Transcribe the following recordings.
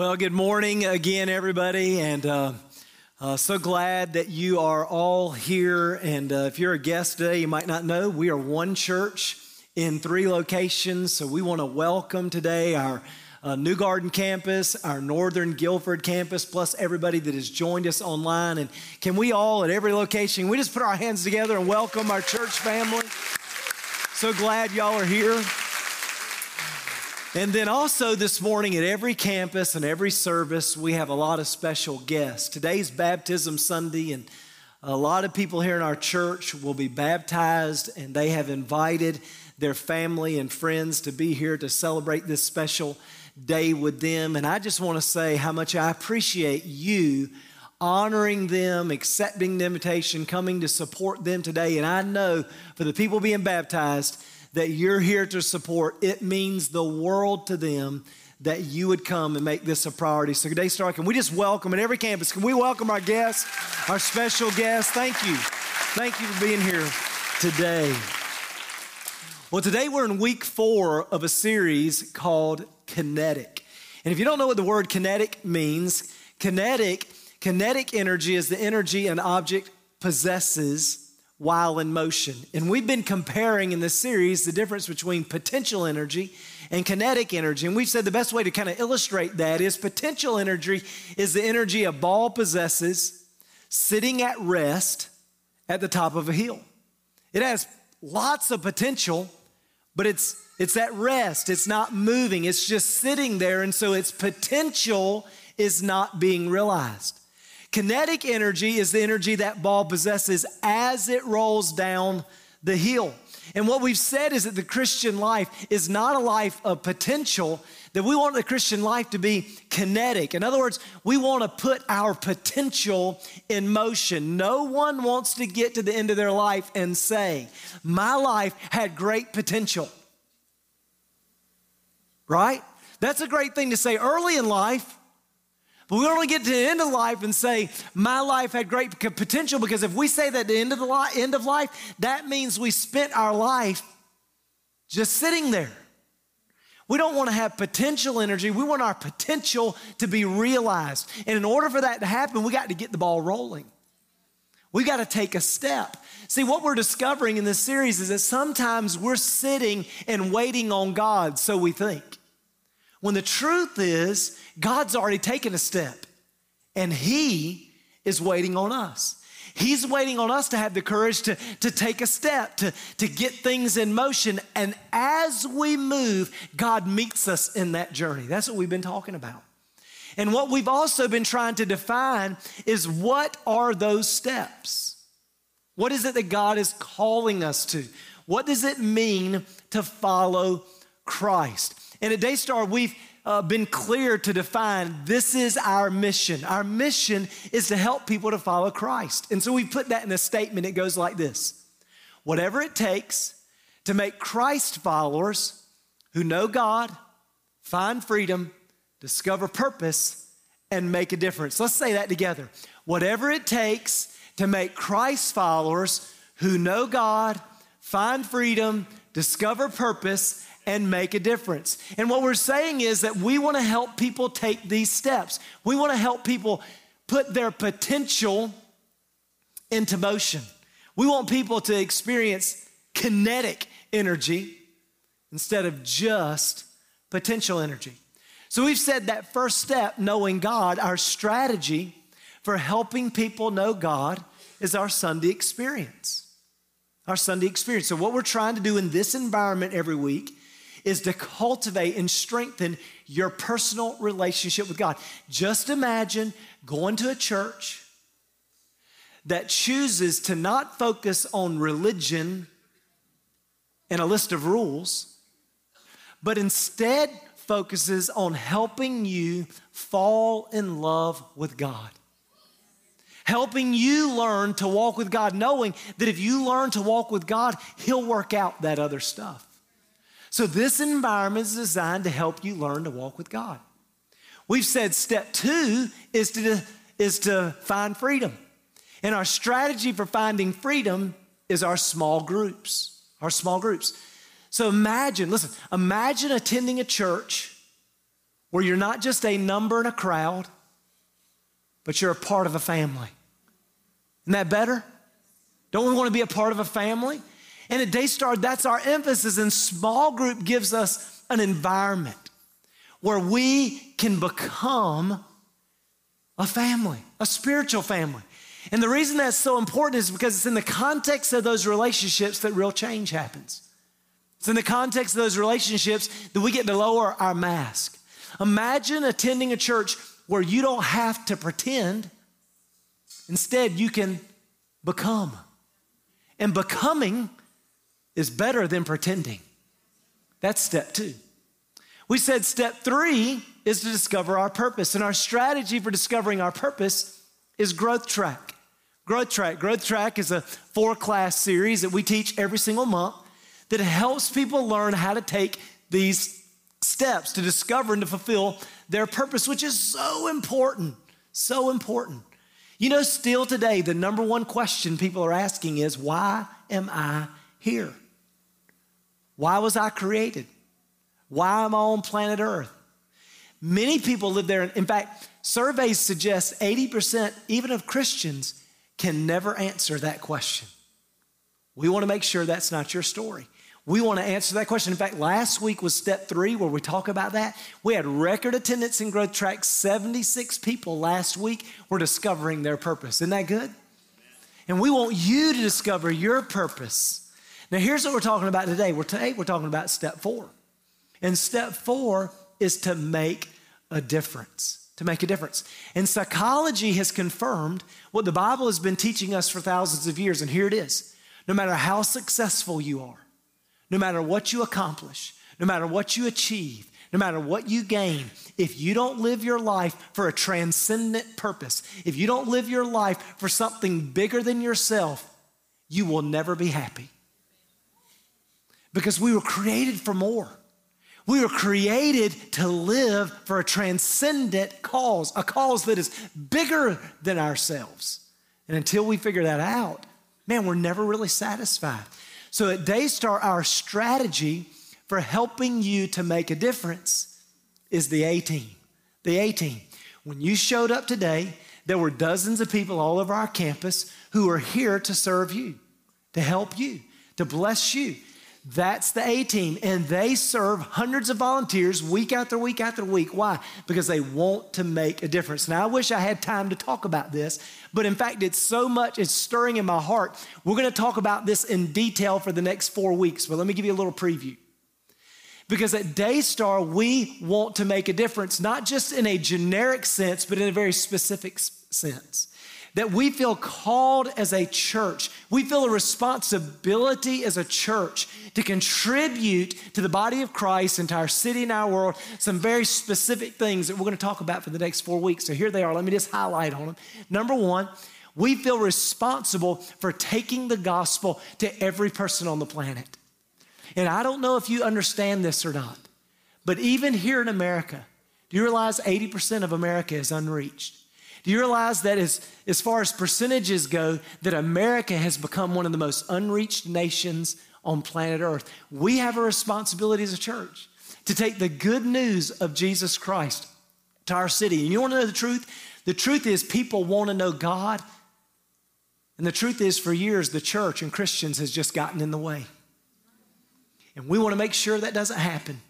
Well, good morning again, everybody, and uh, uh, so glad that you are all here. And uh, if you're a guest today, you might not know we are one church in three locations. So we want to welcome today our uh, New Garden campus, our Northern Guilford campus, plus everybody that has joined us online. And can we all at every location, we just put our hands together and welcome our church family? So glad y'all are here. And then also this morning at every campus and every service, we have a lot of special guests. Today's Baptism Sunday, and a lot of people here in our church will be baptized, and they have invited their family and friends to be here to celebrate this special day with them. And I just want to say how much I appreciate you honoring them, accepting the invitation, coming to support them today. And I know for the people being baptized, that you're here to support. It means the world to them that you would come and make this a priority. So today, Star, can we just welcome at every campus? Can we welcome our guests, our special guests? Thank you. Thank you for being here today. Well, today we're in week four of a series called Kinetic. And if you don't know what the word kinetic means, kinetic, kinetic energy is the energy an object possesses while in motion. And we've been comparing in this series the difference between potential energy and kinetic energy. And we've said the best way to kind of illustrate that is potential energy is the energy a ball possesses sitting at rest at the top of a hill. It has lots of potential, but it's it's at rest. It's not moving. It's just sitting there and so its potential is not being realized. Kinetic energy is the energy that ball possesses as it rolls down the hill. And what we've said is that the Christian life is not a life of potential, that we want the Christian life to be kinetic. In other words, we want to put our potential in motion. No one wants to get to the end of their life and say, My life had great potential. Right? That's a great thing to say early in life. But we only get to the end of life and say, my life had great potential because if we say that at the end of the li- end of life, that means we spent our life just sitting there. We don't want to have potential energy. We want our potential to be realized. And in order for that to happen, we got to get the ball rolling. We got to take a step. See, what we're discovering in this series is that sometimes we're sitting and waiting on God, so we think. When the truth is, God's already taken a step and He is waiting on us. He's waiting on us to have the courage to, to take a step, to, to get things in motion. And as we move, God meets us in that journey. That's what we've been talking about. And what we've also been trying to define is what are those steps? What is it that God is calling us to? What does it mean to follow Christ? And at Daystar, we've uh, been clear to define this is our mission. Our mission is to help people to follow Christ. And so we put that in a statement. It goes like this Whatever it takes to make Christ followers who know God, find freedom, discover purpose, and make a difference. Let's say that together. Whatever it takes to make Christ followers who know God, find freedom, discover purpose, and make a difference. And what we're saying is that we want to help people take these steps. We want to help people put their potential into motion. We want people to experience kinetic energy instead of just potential energy. So we've said that first step, knowing God, our strategy for helping people know God is our Sunday experience. Our Sunday experience. So, what we're trying to do in this environment every week is to cultivate and strengthen your personal relationship with God. Just imagine going to a church that chooses to not focus on religion and a list of rules, but instead focuses on helping you fall in love with God. Helping you learn to walk with God, knowing that if you learn to walk with God, He'll work out that other stuff. So, this environment is designed to help you learn to walk with God. We've said step two is to, is to find freedom. And our strategy for finding freedom is our small groups. Our small groups. So imagine, listen, imagine attending a church where you're not just a number in a crowd, but you're a part of a family. Isn't that better? Don't we want to be a part of a family? And at Daystar, that's our emphasis. And small group gives us an environment where we can become a family, a spiritual family. And the reason that's so important is because it's in the context of those relationships that real change happens. It's in the context of those relationships that we get to lower our mask. Imagine attending a church where you don't have to pretend, instead, you can become. And becoming is better than pretending. That's step two. We said step three is to discover our purpose, and our strategy for discovering our purpose is Growth Track. Growth Track. Growth Track is a four class series that we teach every single month that helps people learn how to take these steps to discover and to fulfill their purpose, which is so important. So important. You know, still today, the number one question people are asking is, Why am I here? Why was I created? Why am I on planet Earth? Many people live there. In fact, surveys suggest 80%, even of Christians, can never answer that question. We want to make sure that's not your story. We want to answer that question. In fact, last week was step three where we talk about that. We had record attendance in Growth Track. 76 people last week were discovering their purpose. Isn't that good? And we want you to discover your purpose. Now, here's what we're talking about today. We're, today we're talking about step four. And step four is to make a difference. To make a difference. And psychology has confirmed what the Bible has been teaching us for thousands of years. And here it is no matter how successful you are, no matter what you accomplish, no matter what you achieve, no matter what you gain, if you don't live your life for a transcendent purpose, if you don't live your life for something bigger than yourself, you will never be happy. Because we were created for more. We were created to live for a transcendent cause, a cause that is bigger than ourselves. And until we figure that out, man, we're never really satisfied. So at Daystar, our strategy for helping you to make a difference is the A team. The A team. When you showed up today, there were dozens of people all over our campus who are here to serve you, to help you, to bless you. That's the A team. And they serve hundreds of volunteers week after week after week. Why? Because they want to make a difference. Now, I wish I had time to talk about this, but in fact, it's so much, it's stirring in my heart. We're going to talk about this in detail for the next four weeks, but let me give you a little preview. Because at Daystar, we want to make a difference, not just in a generic sense, but in a very specific sense that we feel called as a church. We feel a responsibility as a church to contribute to the body of Christ and to our city and our world some very specific things that we're going to talk about for the next four weeks. So here they are. Let me just highlight on them. Number one, we feel responsible for taking the gospel to every person on the planet. And I don't know if you understand this or not, but even here in America, do you realize 80% of America is unreached? Do you realize that as, as far as percentages go, that America has become one of the most unreached nations on planet Earth? We have a responsibility as a church to take the good news of Jesus Christ to our city. And you want to know the truth? The truth is, people want to know God. And the truth is, for years, the church and Christians has just gotten in the way. And we want to make sure that doesn't happen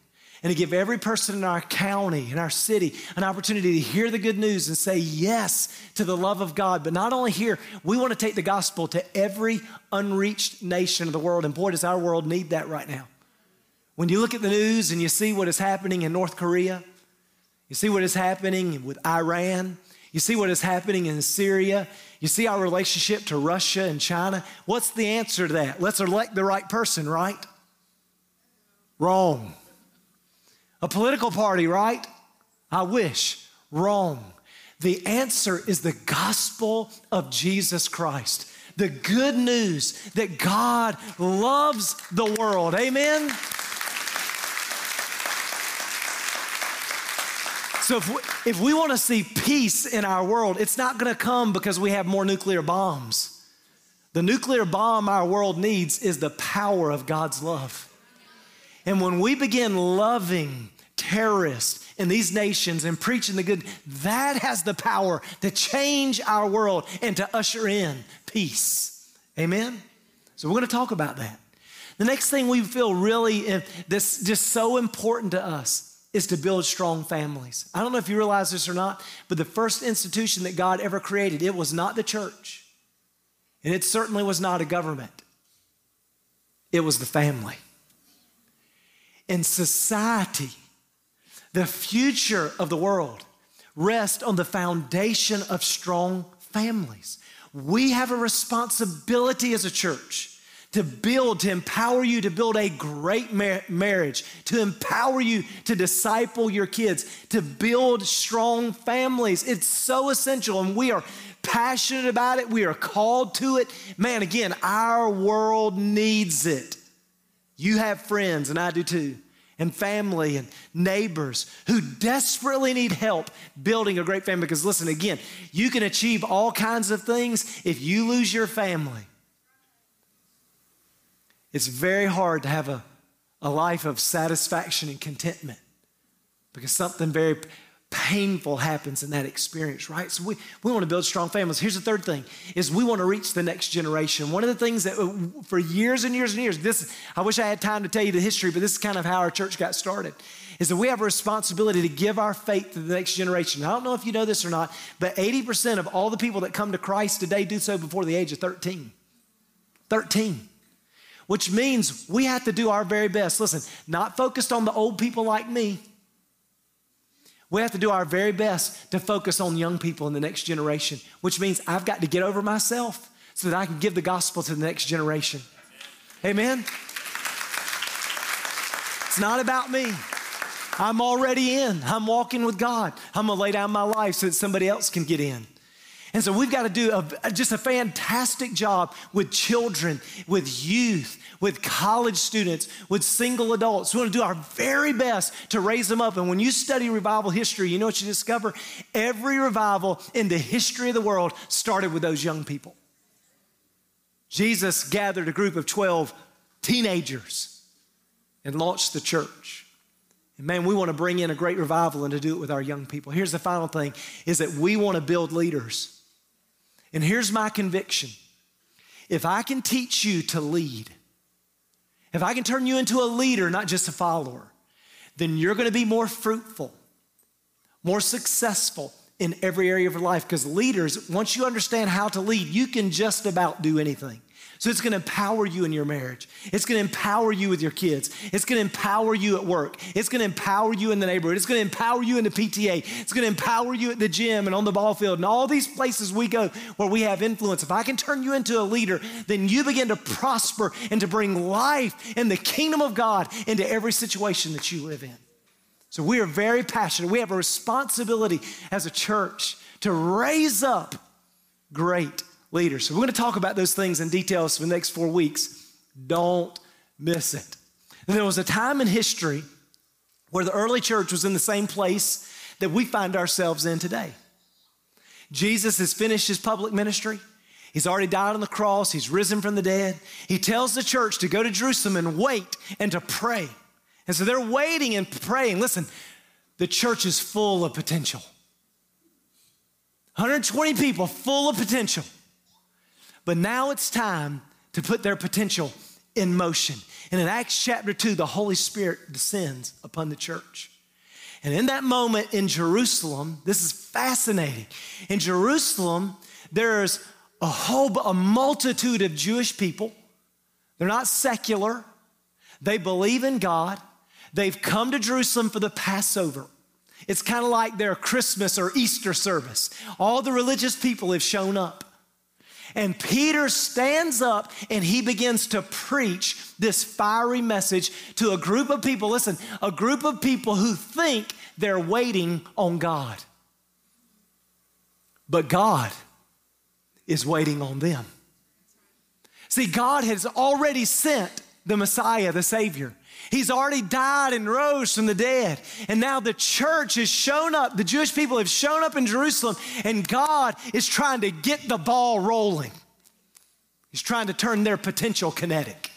and to give every person in our county, in our city, an opportunity to hear the good news and say yes to the love of God. But not only here, we want to take the gospel to every unreached nation of the world. And boy, does our world need that right now. When you look at the news and you see what is happening in North Korea, you see what is happening with Iran, you see what is happening in Syria, you see our relationship to Russia and China. What's the answer to that? Let's elect the right person, right? Wrong. A political party, right? I wish. Wrong. The answer is the gospel of Jesus Christ. The good news that God loves the world. Amen? So, if we, if we want to see peace in our world, it's not going to come because we have more nuclear bombs. The nuclear bomb our world needs is the power of God's love. And when we begin loving terrorists in these nations and preaching the good, that has the power to change our world and to usher in peace. Amen? So we're going to talk about that. The next thing we feel really uh, this just so important to us is to build strong families. I don't know if you realize this or not, but the first institution that God ever created, it was not the church. And it certainly was not a government. It was the family. In society, the future of the world rests on the foundation of strong families. We have a responsibility as a church to build, to empower you to build a great mar- marriage, to empower you to disciple your kids, to build strong families. It's so essential, and we are passionate about it. We are called to it. Man, again, our world needs it. You have friends, and I do too, and family and neighbors who desperately need help building a great family. Because listen, again, you can achieve all kinds of things if you lose your family. It's very hard to have a, a life of satisfaction and contentment because something very painful happens in that experience, right? So we, we want to build strong families. Here's the third thing is we want to reach the next generation. One of the things that uh, for years and years and years, this I wish I had time to tell you the history, but this is kind of how our church got started. Is that we have a responsibility to give our faith to the next generation. I don't know if you know this or not, but 80% of all the people that come to Christ today do so before the age of 13. 13 which means we have to do our very best. Listen, not focused on the old people like me. We have to do our very best to focus on young people in the next generation, which means I've got to get over myself so that I can give the gospel to the next generation. Amen? It's not about me. I'm already in. I'm walking with God. I'm going to lay down my life so that somebody else can get in. And so we've got to do a, just a fantastic job with children, with youth, with college students, with single adults. We want to do our very best to raise them up. And when you study revival history, you know what you discover? Every revival in the history of the world started with those young people. Jesus gathered a group of 12 teenagers and launched the church. And man, we want to bring in a great revival and to do it with our young people. Here's the final thing is that we want to build leaders and here's my conviction if I can teach you to lead, if I can turn you into a leader, not just a follower, then you're going to be more fruitful, more successful in every area of your life. Because leaders, once you understand how to lead, you can just about do anything. So it's going to empower you in your marriage. It's going to empower you with your kids. It's going to empower you at work. It's going to empower you in the neighborhood. It's going to empower you in the PTA. It's going to empower you at the gym and on the ball field and all these places we go where we have influence. If I can turn you into a leader, then you begin to prosper and to bring life and the kingdom of God into every situation that you live in. So we are very passionate. We have a responsibility as a church to raise up great leaders. So we're going to talk about those things in details for the next four weeks. Don't miss it. And there was a time in history where the early church was in the same place that we find ourselves in today. Jesus has finished his public ministry. He's already died on the cross. He's risen from the dead. He tells the church to go to Jerusalem and wait and to pray. And so they're waiting and praying. Listen, the church is full of potential. 120 people full of potential. But now it's time to put their potential in motion. And in Acts chapter 2, the Holy Spirit descends upon the church. And in that moment in Jerusalem, this is fascinating. In Jerusalem, there's a whole a multitude of Jewish people. They're not secular. They believe in God. They've come to Jerusalem for the Passover. It's kind of like their Christmas or Easter service. All the religious people have shown up. And Peter stands up and he begins to preach this fiery message to a group of people. Listen, a group of people who think they're waiting on God. But God is waiting on them. See, God has already sent the Messiah, the Savior. He's already died and rose from the dead. And now the church has shown up, the Jewish people have shown up in Jerusalem, and God is trying to get the ball rolling. He's trying to turn their potential kinetic.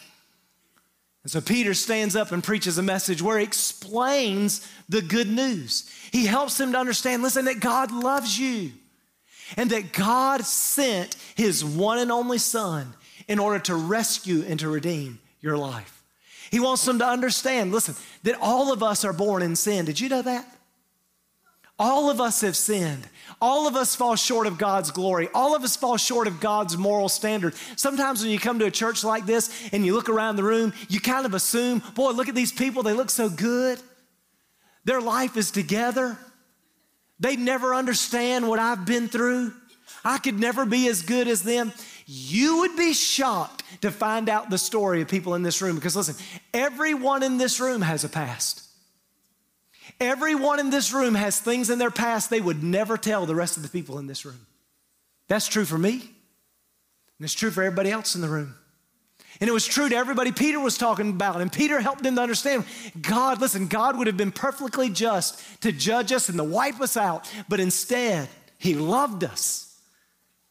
And so Peter stands up and preaches a message where he explains the good news. He helps them to understand listen, that God loves you and that God sent his one and only Son in order to rescue and to redeem your life. He wants them to understand, listen, that all of us are born in sin. Did you know that? All of us have sinned. All of us fall short of God's glory. All of us fall short of God's moral standard. Sometimes when you come to a church like this and you look around the room, you kind of assume, boy, look at these people, they look so good. Their life is together. They never understand what I've been through. I could never be as good as them. You would be shocked to find out the story of people in this room because listen, everyone in this room has a past. Everyone in this room has things in their past they would never tell the rest of the people in this room. That's true for me, and it's true for everybody else in the room. And it was true to everybody Peter was talking about. And Peter helped them to understand God, listen, God would have been perfectly just to judge us and to wipe us out. But instead, He loved us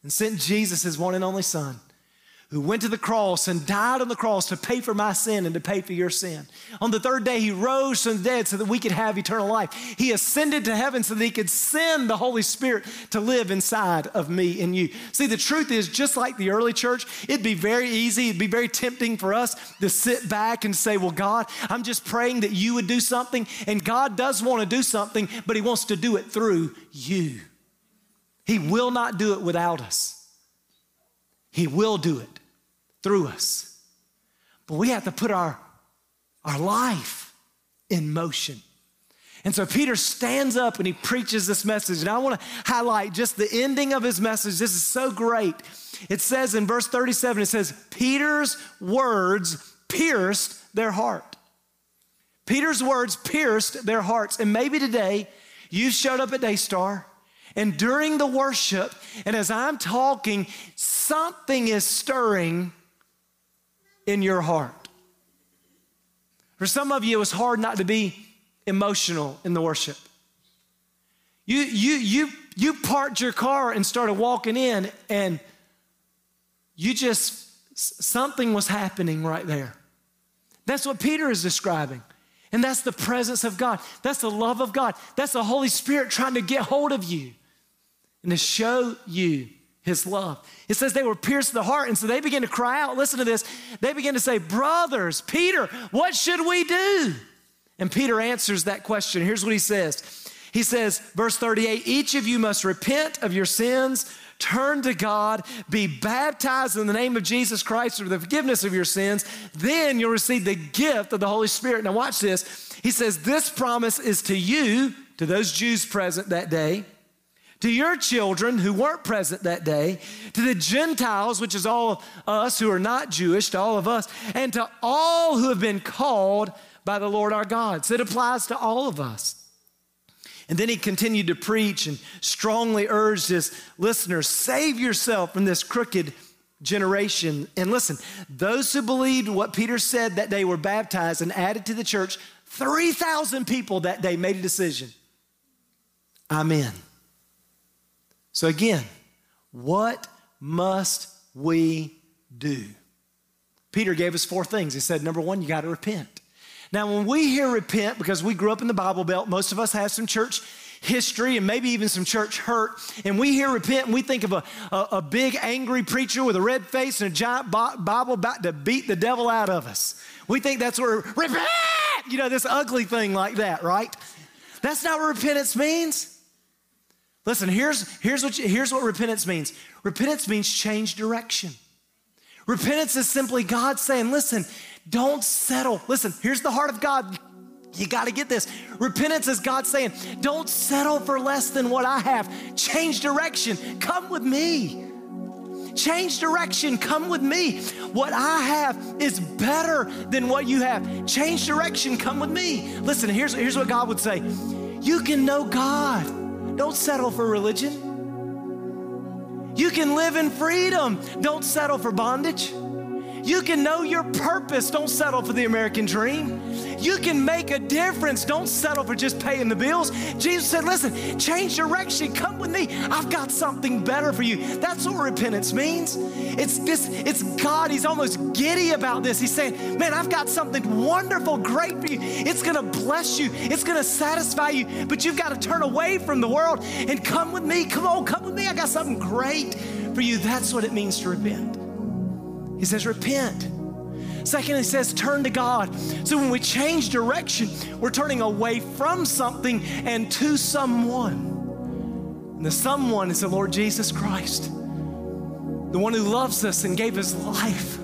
and sent Jesus, His one and only Son, who went to the cross and died on the cross to pay for my sin and to pay for your sin. On the third day, he rose from the dead so that we could have eternal life. He ascended to heaven so that he could send the Holy Spirit to live inside of me and you. See, the truth is, just like the early church, it'd be very easy, it'd be very tempting for us to sit back and say, Well, God, I'm just praying that you would do something. And God does want to do something, but he wants to do it through you. He will not do it without us. He will do it through us. But we have to put our, our life in motion. And so Peter stands up and he preaches this message. And I want to highlight just the ending of his message. This is so great. It says in verse 37, it says, Peter's words pierced their heart. Peter's words pierced their hearts. And maybe today you showed up at Daystar and during the worship, and as I'm talking, something is stirring in your heart. For some of you, it was hard not to be emotional in the worship. You, you, you, you parked your car and started walking in, and you just, something was happening right there. That's what Peter is describing. And that's the presence of God. That's the love of God. That's the Holy Spirit trying to get hold of you and to show you his love. It says they were pierced in the heart, and so they began to cry out. Listen to this. They began to say, Brothers, Peter, what should we do? And Peter answers that question. Here's what he says He says, verse 38 Each of you must repent of your sins, turn to God, be baptized in the name of Jesus Christ for the forgiveness of your sins. Then you'll receive the gift of the Holy Spirit. Now, watch this. He says, This promise is to you, to those Jews present that day to your children who weren't present that day, to the Gentiles, which is all of us who are not Jewish, to all of us, and to all who have been called by the Lord our God. So it applies to all of us. And then he continued to preach and strongly urged his listeners save yourself from this crooked generation. And listen, those who believed what Peter said that day were baptized and added to the church. 3,000 people that day made a decision. Amen. So, again, what must we do? Peter gave us four things. He said, number one, you got to repent. Now, when we hear repent, because we grew up in the Bible Belt, most of us have some church history and maybe even some church hurt, and we hear repent and we think of a, a, a big angry preacher with a red face and a giant Bible about to beat the devil out of us. We think that's where repent, you know, this ugly thing like that, right? That's not what repentance means. Listen, here's, here's, what you, here's what repentance means repentance means change direction. Repentance is simply God saying, listen, don't settle. Listen, here's the heart of God. You got to get this. Repentance is God saying, don't settle for less than what I have. Change direction. Come with me. Change direction. Come with me. What I have is better than what you have. Change direction. Come with me. Listen, here's, here's what God would say You can know God don't settle for religion. You can live in freedom. Don't settle for bondage. You can know your purpose. Don't settle for the American dream. You can make a difference. Don't settle for just paying the bills. Jesus said, Listen, change direction. Come with me. I've got something better for you. That's what repentance means. It's this, it's God. He's almost giddy about this. He's saying, Man, I've got something wonderful, great for you. It's going to bless you, it's going to satisfy you, but you've got to turn away from the world and come with me. Come on, come with me. I got something great for you. That's what it means to repent. He says, repent. Second, he says, turn to God. So when we change direction, we're turning away from something and to someone. And the someone is the Lord Jesus Christ, the one who loves us and gave his life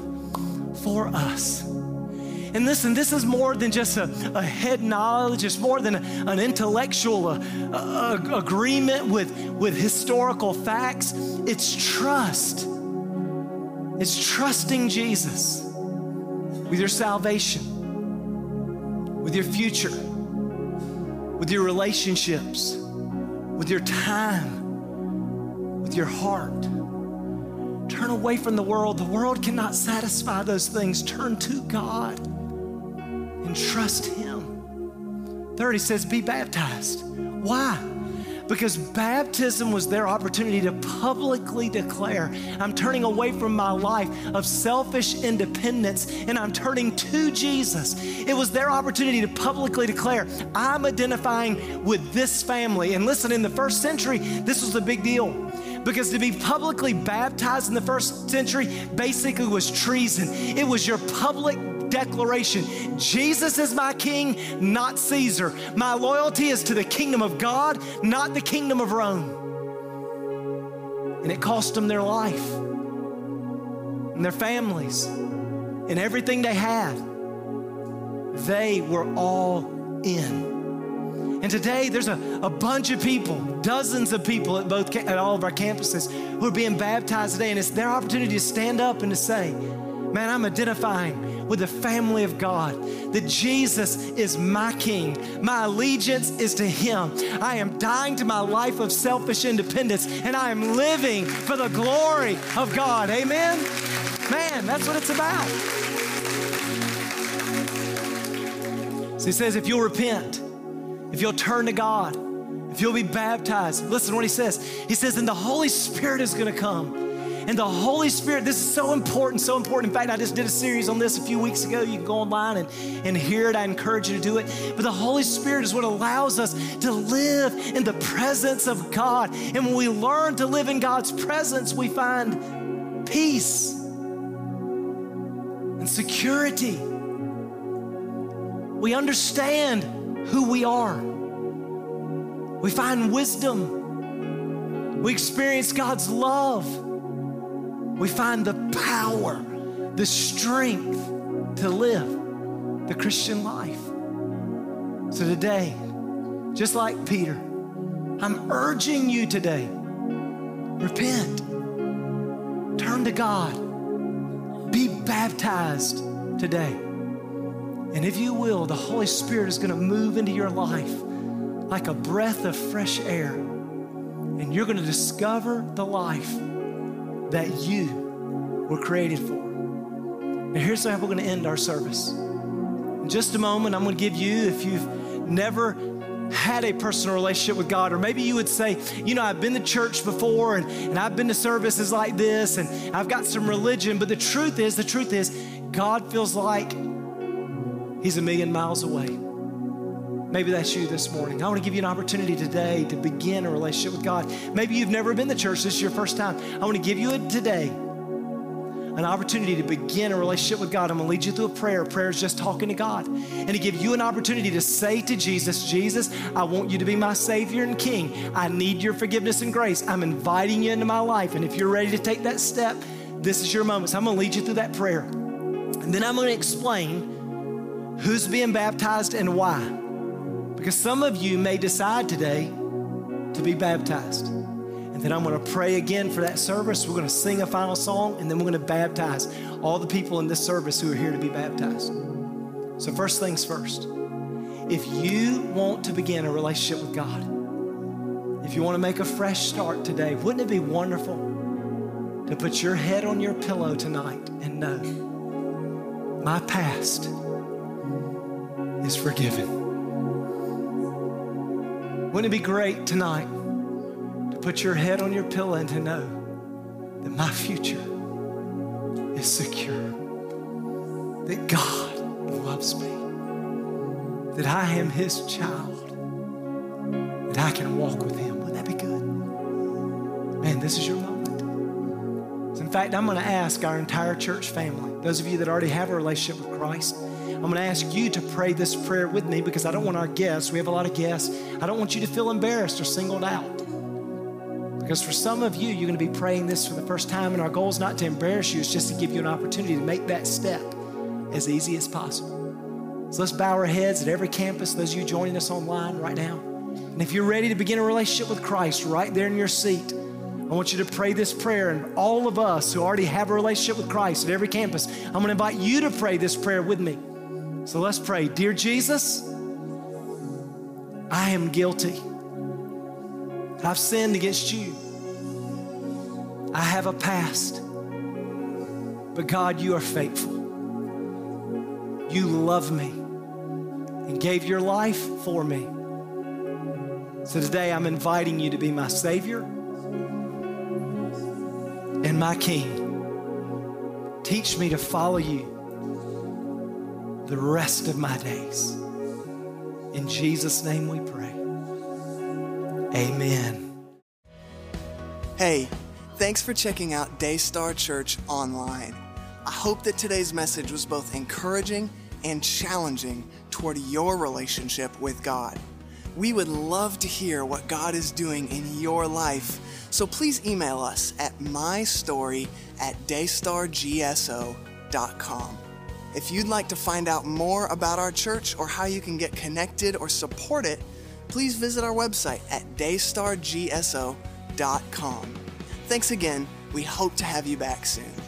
for us. And listen, this is more than just a, a head knowledge, it's more than a, an intellectual uh, uh, agreement with, with historical facts. It's trust. It's trusting Jesus with your salvation, with your future, with your relationships, with your time, with your heart. Turn away from the world. The world cannot satisfy those things. Turn to God and trust Him. Third, he says, be baptized. Why? Because baptism was their opportunity to publicly declare I'm turning away from my life of selfish independence and I'm turning to Jesus. It was their opportunity to publicly declare I'm identifying with this family. And listen, in the first century, this was a big deal because to be publicly baptized in the first century basically was treason. It was your public declaration Jesus is my king, not Caesar. My loyalty is to the kingdom of God, not the kingdom of Rome. And it cost them their life and their families and everything they had. They were all in. And today there's a, a bunch of people, dozens of people at both at all of our campuses who are being baptized today, and it's their opportunity to stand up and to say, Man, I'm identifying with the family of God, that Jesus is my King. My allegiance is to Him. I am dying to my life of selfish independence, and I am living for the glory of God. Amen? Man, that's what it's about. So He says, if you'll repent, if you'll turn to God, if you'll be baptized, listen what He says. He says, and the Holy Spirit is going to come and the Holy Spirit, this is so important, so important. In fact, I just did a series on this a few weeks ago. You can go online and, and hear it. I encourage you to do it. But the Holy Spirit is what allows us to live in the presence of God. And when we learn to live in God's presence, we find peace and security. We understand who we are. We find wisdom. We experience God's love we find the power, the strength to live the Christian life. So today, just like Peter, I'm urging you today repent, turn to God, be baptized today. And if you will, the Holy Spirit is going to move into your life like a breath of fresh air. And you're going to discover the life that you were created for. And here's how we're going to end our service. In just a moment, I'm going to give you, if you've never had a personal relationship with God, or maybe you would say, you know, I've been to church before and, and I've been to services like this and I've got some religion, but the truth is, the truth is, God feels like He's a million miles away. Maybe that's you this morning. I want to give you an opportunity today to begin a relationship with God. Maybe you've never been to church, this is your first time. I want to give you it today an opportunity to begin a relationship with God. I'm going to lead you through a prayer. Prayer is just talking to God. And to give you an opportunity to say to Jesus, Jesus, I want you to be my Savior and King. I need your forgiveness and grace. I'm inviting you into my life. And if you're ready to take that step, this is your moment. So I'm going to lead you through that prayer. And then I'm going to explain who's being baptized and why. Because some of you may decide today to be baptized. And then I'm going to pray again for that service. We're going to sing a final song, and then we're going to baptize all the people in this service who are here to be baptized. So, first things first, if you want to begin a relationship with God, if you want to make a fresh start today, wouldn't it be wonderful to put your head on your pillow tonight and know my past is forgiven. Wouldn't it be great tonight to put your head on your pillow and to know that my future is secure? That God loves me, that I am His child, that I can walk with Him. Wouldn't that be good? Man, this is your moment. In fact, I'm going to ask our entire church family, those of you that already have a relationship with Christ, I'm going to ask you to pray this prayer with me because I don't want our guests, we have a lot of guests, I don't want you to feel embarrassed or singled out. Because for some of you, you're going to be praying this for the first time, and our goal is not to embarrass you, it's just to give you an opportunity to make that step as easy as possible. So let's bow our heads at every campus, those of you joining us online right now. And if you're ready to begin a relationship with Christ right there in your seat, I want you to pray this prayer. And all of us who already have a relationship with Christ at every campus, I'm going to invite you to pray this prayer with me. So let's pray. Dear Jesus, I am guilty. I've sinned against you. I have a past. But God, you are faithful. You love me and gave your life for me. So today I'm inviting you to be my Savior and my King. Teach me to follow you the rest of my days. In Jesus' name we pray. Amen. Hey, thanks for checking out Daystar Church online. I hope that today's message was both encouraging and challenging toward your relationship with God. We would love to hear what God is doing in your life, so please email us at mystory at daystargso.com. If you'd like to find out more about our church or how you can get connected or support it, please visit our website at daystargso.com. Thanks again. We hope to have you back soon.